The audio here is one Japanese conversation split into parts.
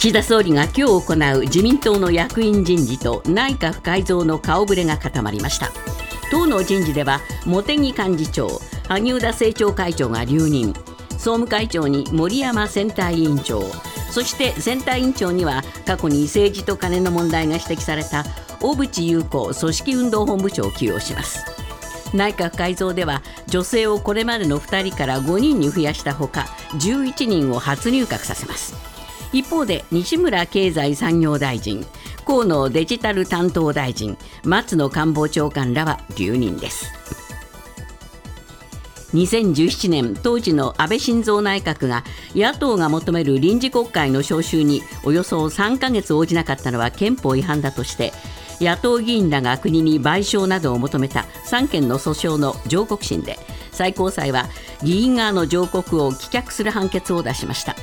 岸田総理が今日行う自民党の役員人事と内閣改造の顔ぶれが固まりました。党の人事では茂木幹事長萩生田政調会長が留任。総務会長に森山選対委員長。そして選対委員長には過去に政治とカネの問題が指摘された小渕優子組織運動本部長を起用します。内閣改造では女性をこれまでの2人から5人に増やしたほか11人を初入閣させます。一方で西村経済産業大臣河野デジタル担当大臣松野官房長官らは留任です。2017年当時の安倍晋三内閣が野党が求める臨時国会の召集におよそ3ヶ月応じなかったのは憲法違反だとして野党議員らが国に賠償などを求めた3件の訴訟の上告審で最高裁は議員側の上告を棄却する判決を出しました。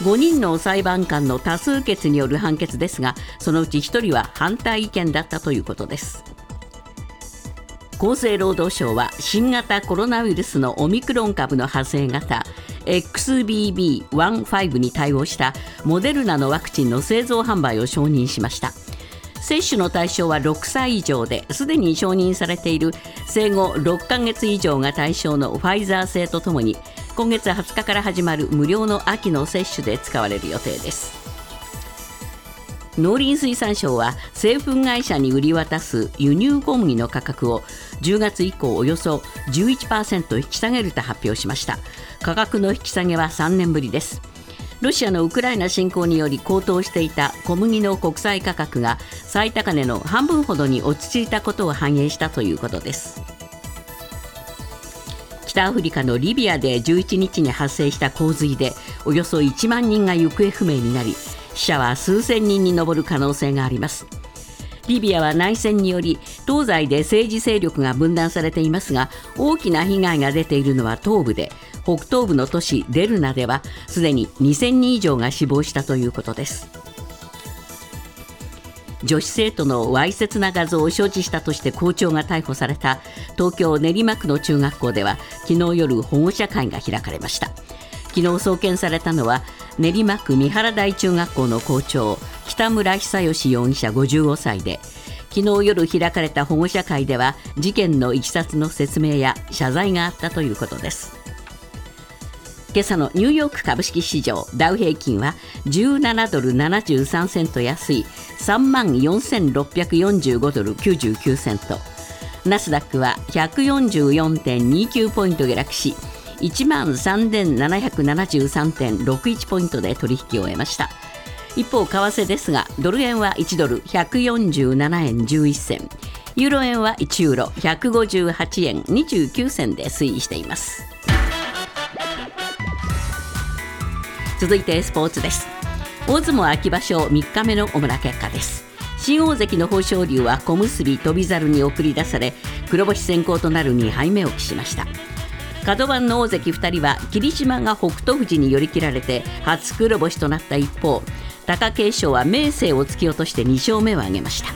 5人の裁判官の多数決による判決ですがそのうち1人は反対意見だったということです。厚生労働省は新型コロナウイルスのオミクロン株の派生型 XBB.1.5 に対応したモデルナのワクチンの製造販売を承認しました。接種の対象は6歳以上ですでに承認されている生後6ヶ月以上が対象のファイザー製とともに今月20日から始まる無料の秋の接種で使われる予定です。農林水産省は製粉会社に売り渡す輸入小麦の価格を10月以降およそ11%引き下げると発表しました。価格の引き下げは3年ぶりです。ロシアのウクライナ侵攻により高騰していた小麦の国際価格が最高値の半分ほどに落ち着いたことを反映したということです。北アフリカのリビアで11日に発生した洪水でおよそ1万人が行方不明になり死者は数千人に上る可能性があります。リビアは内戦により東西で政治勢力が分断されていますが大きな被害が出ているのは東部で北東部の都市デルナではすでに2000人以上が死亡したということです。女子生徒のわいせつな画像を所持したとして校長が逮捕された東京練馬区の中学校では昨日夜保護者会が開かれました。昨日送検されたのは練馬区三原台中学校の校長北村久義容疑者55歳で昨日夜開かれた保護者会では事件のいきさつの説明や謝罪があったということです。今朝のニューヨーク株式市場ダウ平均は17ドル73セント安い3万4645ドル99セント。ナスダックは144.29ポイント下落し1万3773.61ポイントで取引を終えました。一方為替ですがドル円は1ドル147円11銭。ユーロ円は1ユーロ158円29銭で推移しています。続いてスポーツです。大相撲秋場所3日目の主な結果です。新大関の豊昇龍は小結翔猿に送り出され黒星先行となる2敗目を喫しました。角番の大関2人は霧島が北勝富士に寄り切られて初黒星となった一方貴景勝は明生を突き落として2勝目を挙げました。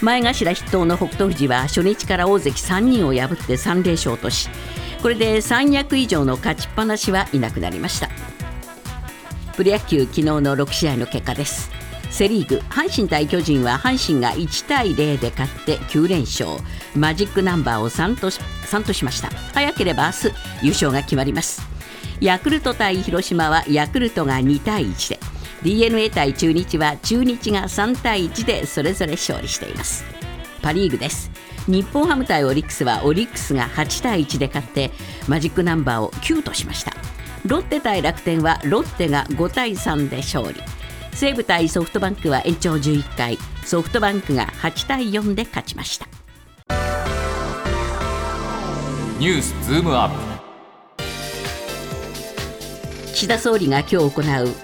前頭筆頭の北勝富士は初日から大関3人を破って3連勝としこれで三役以上の勝ちっぱなしはいなくなりました。プロ野球昨日の6試合の結果です。セ・リーグ阪神対巨人は阪神が1対0で勝って9連勝。マジックナンバーを 3, と ,3 としました。早ければ明日優勝が決まります。ヤクルト対広島はヤクルトが2対1で。d n a 対中日は中日が3対1でそれぞれ勝利しています。パ・リーグです。日本ハム対オリックスはオリックスが8対1で勝ってマジックナンバーを9としました。ロッテ対楽天はロッテが5対3で勝利。西武対ソフトバンクは延長11回。ソフトバンクが8対4で勝ちました。ニュースズームアップ。岸田総理が今日行う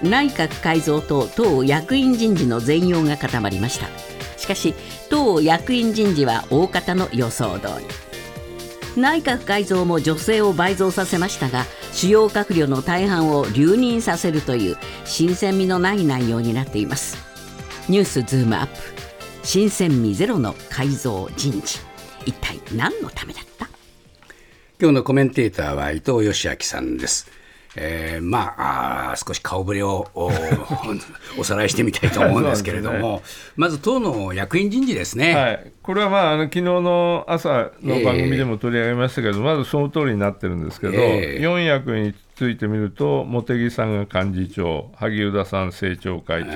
内閣改造と党役員人事の全容が固まりました。しかし党役員人事は大方の予想通り。内閣改造も女性を倍増させましたが主要閣僚の大半を留任させるという新鮮味のない内容になっています。ニュースズームアップ。新鮮味ゼロの改造人事。一体何のためだった？今日のコメンテーターは伊藤義明さんです。えーまあ少し顔ぶれをお おさらいしてみたいと思うんですけれども、まず党の役員人事ですね。はい、これはまああの昨日の朝の番組でも取り上げましたけど、まずその通りになってるんですけど、ええ。4役についてみると、茂木さんが幹事長、萩生田さん政調会長、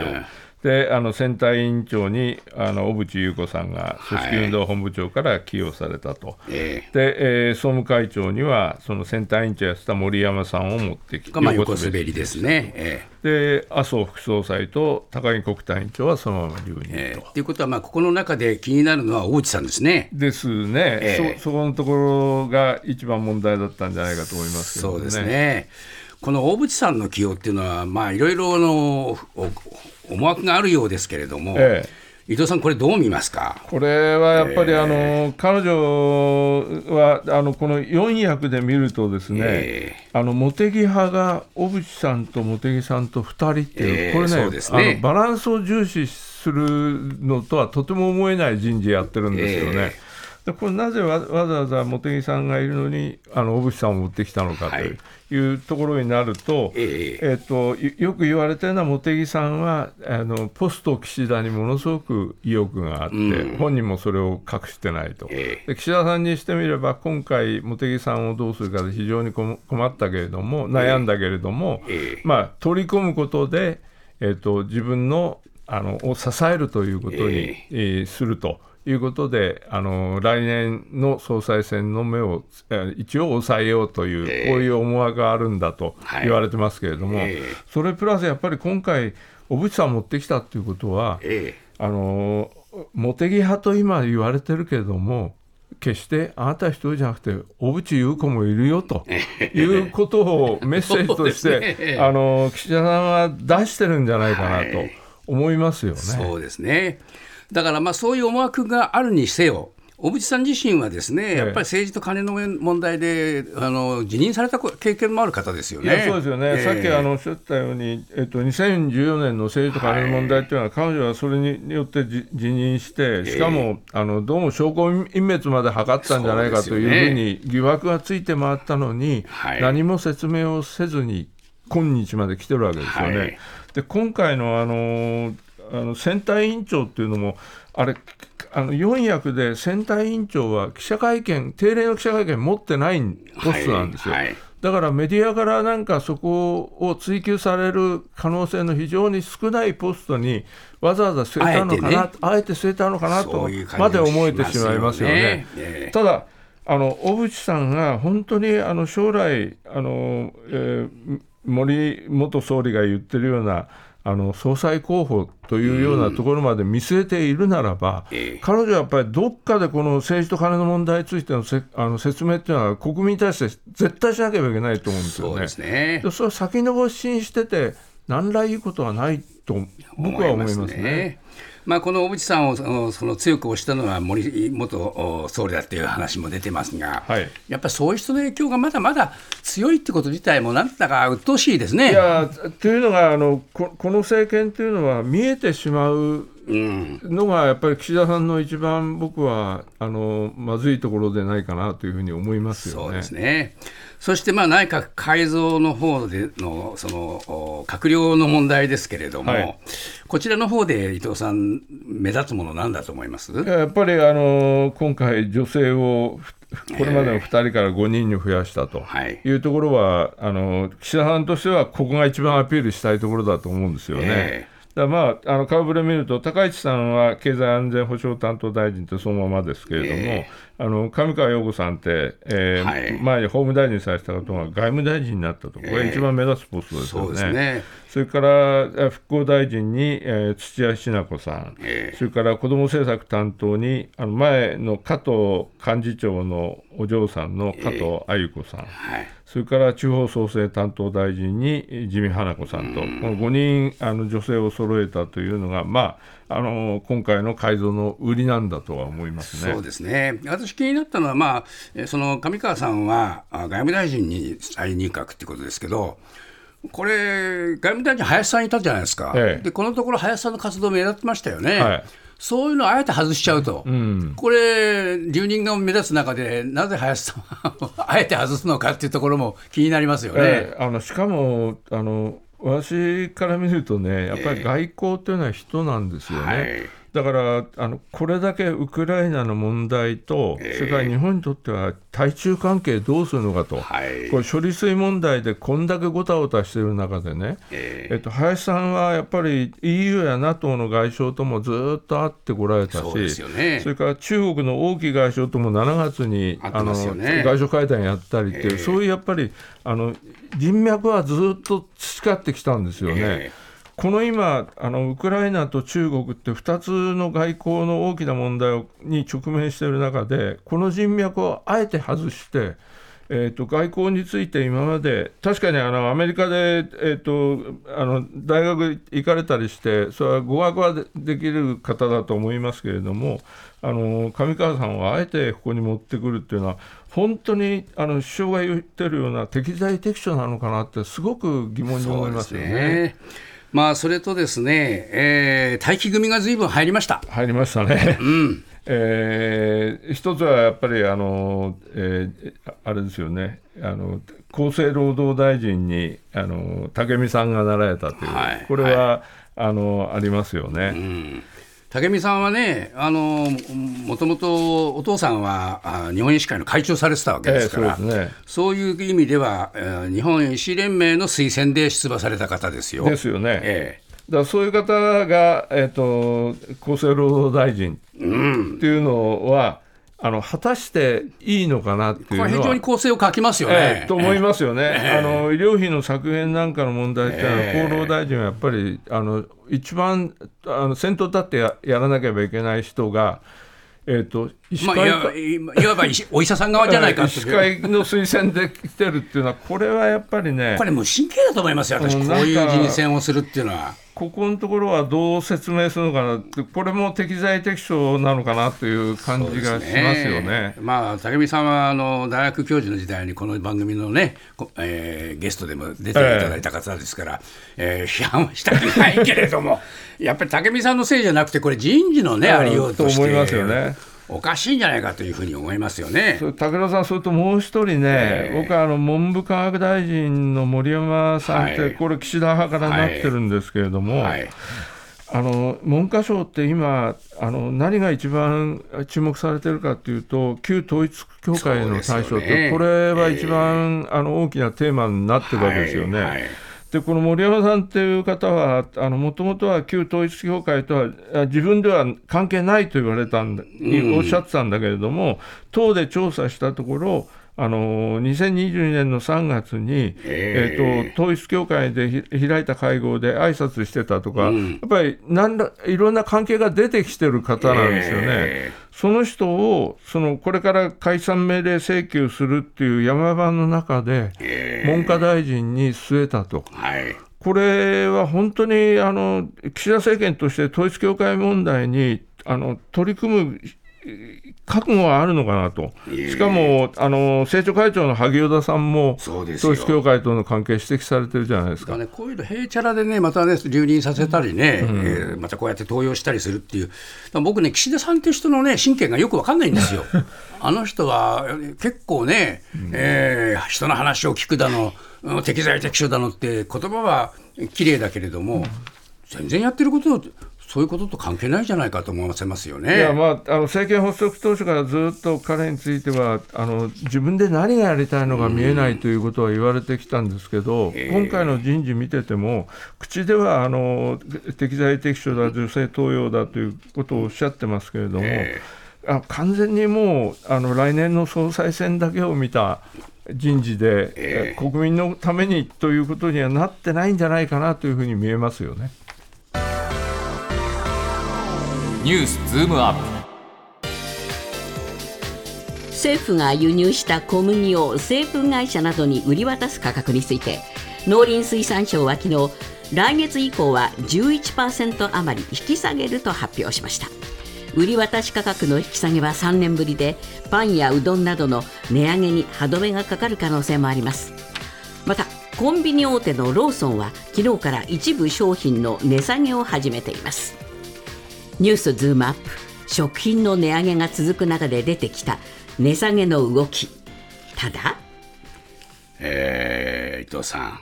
であの選対委員長にあの小渕優子さんが組織運動本部長から起用されたと。えで、えー総務会長には、その選対委員長やってた森山さんを持ってきーがまあ横横滑りですね。えで麻生副総裁と高木国対委員長はそのまま留任と。ーえーということは、まあ、ここの中で気になるのは大内さんですね。ですね、ええそそこのところが一番問題だったんじゃないかと思いますけどね。そうですね。この大渕さんの起用っていうのは、まあ、いろいろのお思惑があるようですけれども、え伊藤さん、これ、どう見ますか？これはやっぱり、あの彼女はあのこの4役で見るとですね、えあの茂木派が小渕さんと茂木さんと2人っていう、ええこれねね。あのバランスを重視するのとはとても思えない人事やってるんですよね。これなぜわわざわざ茂木さんがいるのにあの小渕さんを持ってきたのかという,、い、うところになると,、ええっとよよく言われてるのは茂木さんはあのポスト岸田にものすごく意欲があって、うん。本人もそれを隠してないと。えで岸田さんにしてみれば、今回、茂木さんをどうするかで非常に困困ったけれども、悩んだけれども、ええ。まあ、取り込むことで、えっと自分のあのを支えるということに、え。えーするということで、あの来年の総裁選の目をえー一応抑えようという、ええ。こういう思惑があるんだとはい。言われてますけれども、ええ。それプラスやっぱり今回、小渕さん持ってきたということは、えあの茂木派と今言われてるけれども、決してあなた一人じゃなくて、小渕優子もいるよということをメッセージとして、ね。あの岸田さんは出してるんじゃないかなとはい。思いますよね。そうですね。だからまあそういう思惑があるにせよ、小渕さん自身はですね、やっぱり政治と金の問題であの辞任された経験もある方ですよね。いやそうですよね、ええ。さっきあのおっしゃったように、えっと、2014年の政治と金の問題というのは、彼女はそれによってじ辞任して、しかも、あのどうも証拠隠滅まで図ったんじゃないかというふうに疑惑がついて回ったのに、はい。何も説明をせずに、今日まで来てるわけですよね。はい。で今回のあのあの選対委員長っていうのも、あれ、あの4役で選対委員長は記者会見、定例の記者会見持ってないポストなんですよ。はいはいだからメディアからなんかそこを追及される可能性の非常に少ないポストにわざわざ据えたのかな、あえて,、据えたのかなとまで思えてしまいますよね。ええただあの小渕さんが本当にあの将来あの、えー森元総理が言ってるようなあの総裁候補というようなところまで見据えているならば、ええ彼女はやっぱりどっかでこの政治と金の問題についてのせあの説明っていうのは国民に対して絶対しなければいけないと思うんですよね。そうですね。でそれを先延ばしにしてて何らいいことはないと僕は思いますね。まあ、この小渕さんをそのその強く推したのは森元お総理だっていう話も出てますが、はいやっぱりそういう人の影響がまだまだ強いってこと自体もなんだか鬱陶しいですね。いやというのがあのここの政権というのは見えてしまううん、のがやっぱり岸田さんの一番僕はあのまずいところでないかなというふうに思いますよね。そうですね。そしてまあ内閣改造の方でのそのお閣僚の問題ですけれども、はいこちらの方で伊藤さん目立つものなんだと思います？いややっぱりあの今回、女性をふこれまでの2人から5人に増やしたとはいいうところは、あの岸田さんとしてはここが一番アピールしたいところだと思うんですよね。えだまあ、あの顔ぶれ見ると、高市さんは経済安全保障担当大臣ってそのままですけれども、えあの上川陽子さんって、えーはい。前に法務大臣されてた方が外務大臣になったと、これが一番目立つポストですそうよね。ですね。それからえ復興大臣に、えー土屋品子さん、ええ。それから子ども政策担当に、あの前の加藤幹事長のお嬢さんの加藤鮎子さん、はい。それから地方創生担当大臣にえー自見花子さん。と、この5人あの女性を揃えたというのが、まあ、あの今回の改造の売りなんだとは思いますね。そうですね。私、気になったのは、まあ、えーその上川さんはあ外務大臣に再入閣ってことですけど、これ、外務大臣、林さんいたじゃないですか、ええ。でこのところ、林さんの活動目立ってましたよね。はいそういうのをあえて外しちゃうと、うん、これ、留任が目立つ中で、なぜ林さんはあえて外すのかっていうところも気になりますよね。えー、あのしかもあの私から見るとね、やっぱり外交というのは人なんですよね。えーはいだからあのこれだけウクライナの問題と、えー、それから日本にとっては対中関係どうするのかと、はい、これ処理水問題でこんだけごたごたしている中でね、えー、えっと、林さんはやっぱり EU や NATO の外相ともずっと会ってこられたし、そ、ね,、れから中国の王毅外相とも7月にあ、の外相会談やったりっていう、えー、そういうやっぱりあの人脈はずっと培ってきたんですよね。この今あの、ウクライナと中国って2つの外交の大きな問題に直面している中で、この人脈をあえて外して、えーと、外交について今まで、確かにあのアメリカで、えーと、あの大学行かれたりして、それは語学はできる方だと思いますけれども、あの上川さんをあえてここに持ってくるっていうのは、本当にあの首相が言ってるような適材適所なのかなって、すごく疑問に思いますよね。まあ、それとですね、えー、待機組がずいぶん入りました。入りましたね。うん えー、一つはやっぱりあの、えー、あれですよねあの厚生労働大臣にあの武見さんがなられたという、はい、これは、はい、あのありますよね。うん武見さんはね、あのもともとお父さんは日本医師会の会長されてたわけですから、えー、そうね、そういう意味では、日本医師連盟の推薦で出馬された方ですよ。ですよね。えー、だそういう方が、えーと、厚生労働大臣っていうのは、あの果たしていいのかなっていうのは、非常に構成を書きますよね。えー、と思いますよね、えー、あの医療費の削減なんかの問題っていうのは、えー、厚労大臣はやっぱりあの一番あの先頭立ってややらなければいけない人が、えーと医師会まあ、いわばお医者さん側じゃないか 医師会の推薦で来てるっていうのは、これはやっぱりね、これ、無神経だと思いますよ、私、こういう人選をするっていうのは。ここのところはどう説明するのかなって、これも適材適所なのかなという感じがしますよね。ねまあ、武見さんはあの大学教授の時代にこの番組のね、えー、ゲストでも出ていただいた方ですから、えー、えー、批判はしたくないけれども、やっぱり武見さんのせいじゃなくて、これ、人事のね、ありようとして。と思いますよね。おかしいんじゃないかというふうに思いますよね。武田さん、それともう一人ね、えー、僕はあの文部科学大臣の森山さんって、はい、これ、岸田派からなってるんですけれども、はい。はい、あの文科省って今あの、何が一番注目されてるかというと、旧統一教会の対象って、ね、これは一番、えー、あの大きなテーマになってるわけですよね。でこの森山さんという方は、もともとは旧統一教会とは自分では関係ないと言われたんだ、うん、おっしゃってたんだけれども、党で調査したところ、あの2022年の3月に、えー、と統一教会で開いた会合で挨拶してたとか、うん、やっぱりなんだいろんな関係が出てきてる方なんですよね。その人をそのこれから解散命令請求するっていう山場の中で、文科大臣に据えたと。はい。これは本当にあの岸田政権として統一教会問題にあの取り組む覚悟はあるのかなと、しかもあの政調会長の萩生田さんも、統一教会との関係、指摘されてるじゃないですか、ね、こういうの、へいちゃらでね、またね、留任させたりね、うん、えー、またこうやって登用したりするっていう、僕ね、岸田さんっていう人のね、神経がよく分かんないんですよ。あの人は結構ね、えー、人の話を聞くだの、適材適所だのって、言葉は綺麗だけれども、全然やってることそういうことと関係ないじゃないかと思わせますよね。いやまあ、あの政権発足当初からずっと彼についてはあの自分で何がやりたいのか見えないということは言われてきたんですけど、今回の人事見てても、口ではあの適材適所だ、女性登用だということをおっしゃってますけれども、あ完全にもうあの来年の総裁選だけを見た人事で、国民のためにということにはなってないんじゃないかなというふうに見えますよね。ニュースズームアップ。政府が輸入した小麦を製粉会社などに売り渡す価格について農林水産省は昨日来月以降は11%余り引き下げると発表しました。売り渡し価格の引き下げは3年ぶりでパンやうどんなどの値上げに歯止めがかかる可能性もあります。またコンビニ大手のローソンは昨日から一部商品の値下げを始めています。ニュースズームアップ。食品の値上げが続く中で出てきた。値下げの動き。ただ？えー、伊藤さん。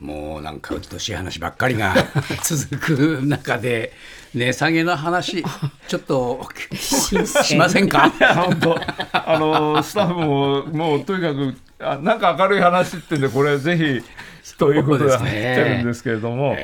もうなんかうっとしい話ばっかりが 続く中で値下げの話ちょっとしませんか？本当あのスタッフももうとにかくあなんか明るい話ってんでこれぜひ ということでそうですね。入ってるんですけれども、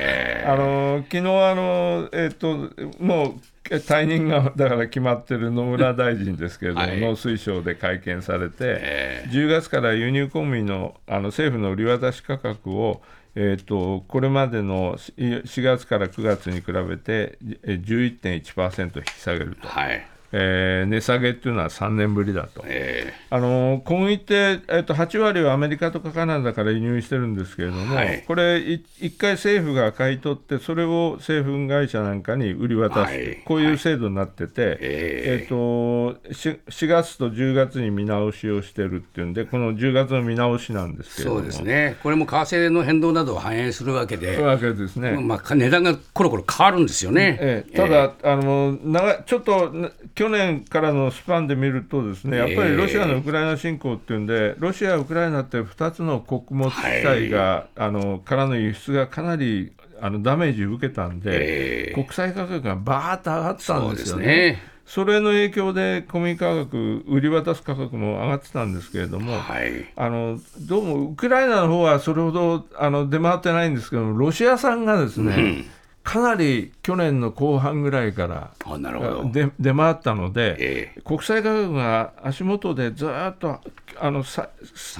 あの昨日あのえっ、ともう退任がだから決まってる野村大臣ですけれども、はい。農水省で会見されて、え10月から輸入小麦のあの政府の売り渡し価格をえー、とこれまでのし4月から9月に比べてえー11.1%引き下げると、はいえー値下げっていうのは3年ぶりだと。えあの小麦って、えっと、8割はアメリカとかカナダから輸入してるんですけれども、はい。これ、い一回政府が買い取って、それを製粉会社なんかに売り渡す、はい。こういう制度になってて、ええっと 4, 4月と10月に見直しをしてるっていうんで、この10月の見直しなんですけれども、そうですね。これも為替の変動などを反映するわけで、わけですね。まあ、値段がコロコロ変わるんですよね、ええ、ただ、あの長ちょっとな去年からのスパンで見ると、ですねやっぱりロシアのウクライナ侵攻っていうんで、ロシア、ウクライナって2つの穀物機械が、あのからの輸出がかなりあのダメージを受けたんで、ええ。国際価格がバーッと上がったそうんでですよね。それの影響で小麦価格、売り渡す価格も上がってたんですけれども、はい。あのどうもウクライナの方はそれほどあの出回ってないんですけども、ロシア産がですね、かなり去年の後半ぐらいからあなるほど。で出回ったので、ええ。国際価格が足元でずーっとあのさ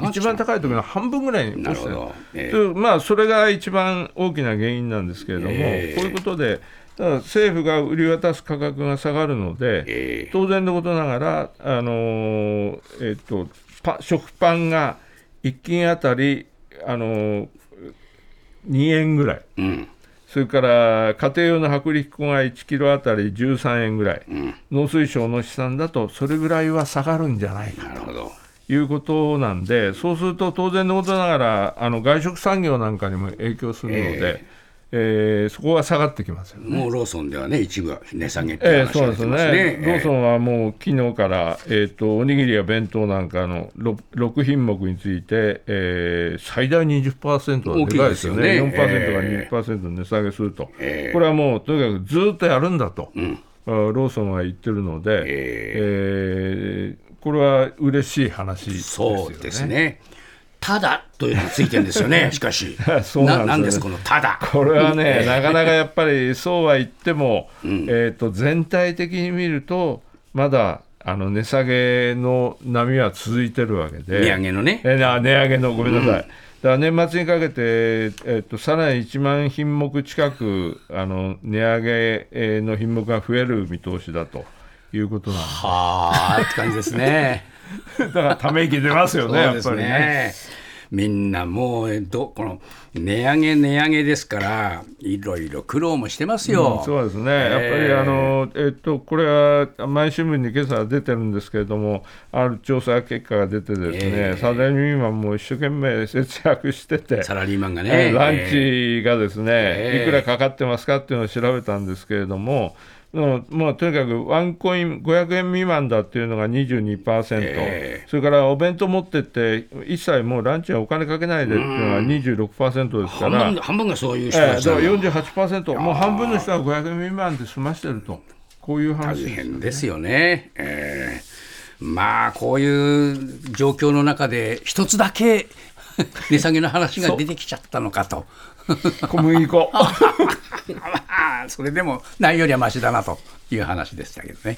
一番高い時の半分ぐらいに落ちてるえまあ、それが一番大きな原因なんですけれども、ええ。こういうことで、ただ政府が売り渡す価格が下がるので、ええ。当然のことながら、あのーえっとパ食パンが1斤あたり、あのー2円ぐらい、うんそれから家庭用の薄力粉が1キロあたり13円ぐらい、農水省の試算だと、それぐらいは下がるんじゃないかと。いうことなんで、そうすると当然のことながら、あの外食産業なんかにも影響するので、えーそこは下がってきますよね。もうローソンではね一部は値下げっていうええそうです話が出てますね。ね、ローソンンはもう昨日から、えー、とおにぎりや弁当なんかの 6, 6品目について、えー最大20%はでかいですよね、よね4%が20%値下げすると、ええ。これはもうとにかくずっとやるんだと、ん。あローソンは言ってるので、え。えーこれは嬉しい話ですよね。そうですねただというのがついてるんですよね。しかし。そうなんですよね。このただ。これはね、なかなかやっぱりそうは言っても、えー、と全体的に見ると、まだあの値下げの波は続いてるわけで、値上げのね。えな値上げの、ごめんなさい、だから年末にかけて、えー、とさらに1万品目近くあの値上げえーの品目が増える見通しだと。いうことなんはあって感じですね。で、だからため息出ますよね、やそうですっぱりね。ねみんなもうえどこの値上げ値上げですからいろいろ苦労もしてますよ、そうですね、やっぱりあの、えっと、これは毎新聞に今朝出てるんですけれども、ある調査結果が出て、ですね、ええ。サラリーマンも一生懸命節約してて、サラリーマンがね、えーランえチがですね、ええ。いくらかかってますかっていうのを調べたんですけれども、うんまあ、とにかくワンコイン500円未満だっていうのが22%、えそれからお弁当持ってって、一切もうランチはお金かけないでっていうのが26%ですか半ら。分半分がそういう人ええ、たちなのだから48%、もう半分の人は500円未満で済ましてると、こういう話大です。変ですよね。えーまあこういう状況の中で一つだけ 値下げの話が出てきちゃったのかと。小麦粉。あそれでもないよりはましだなという話でしたけどね。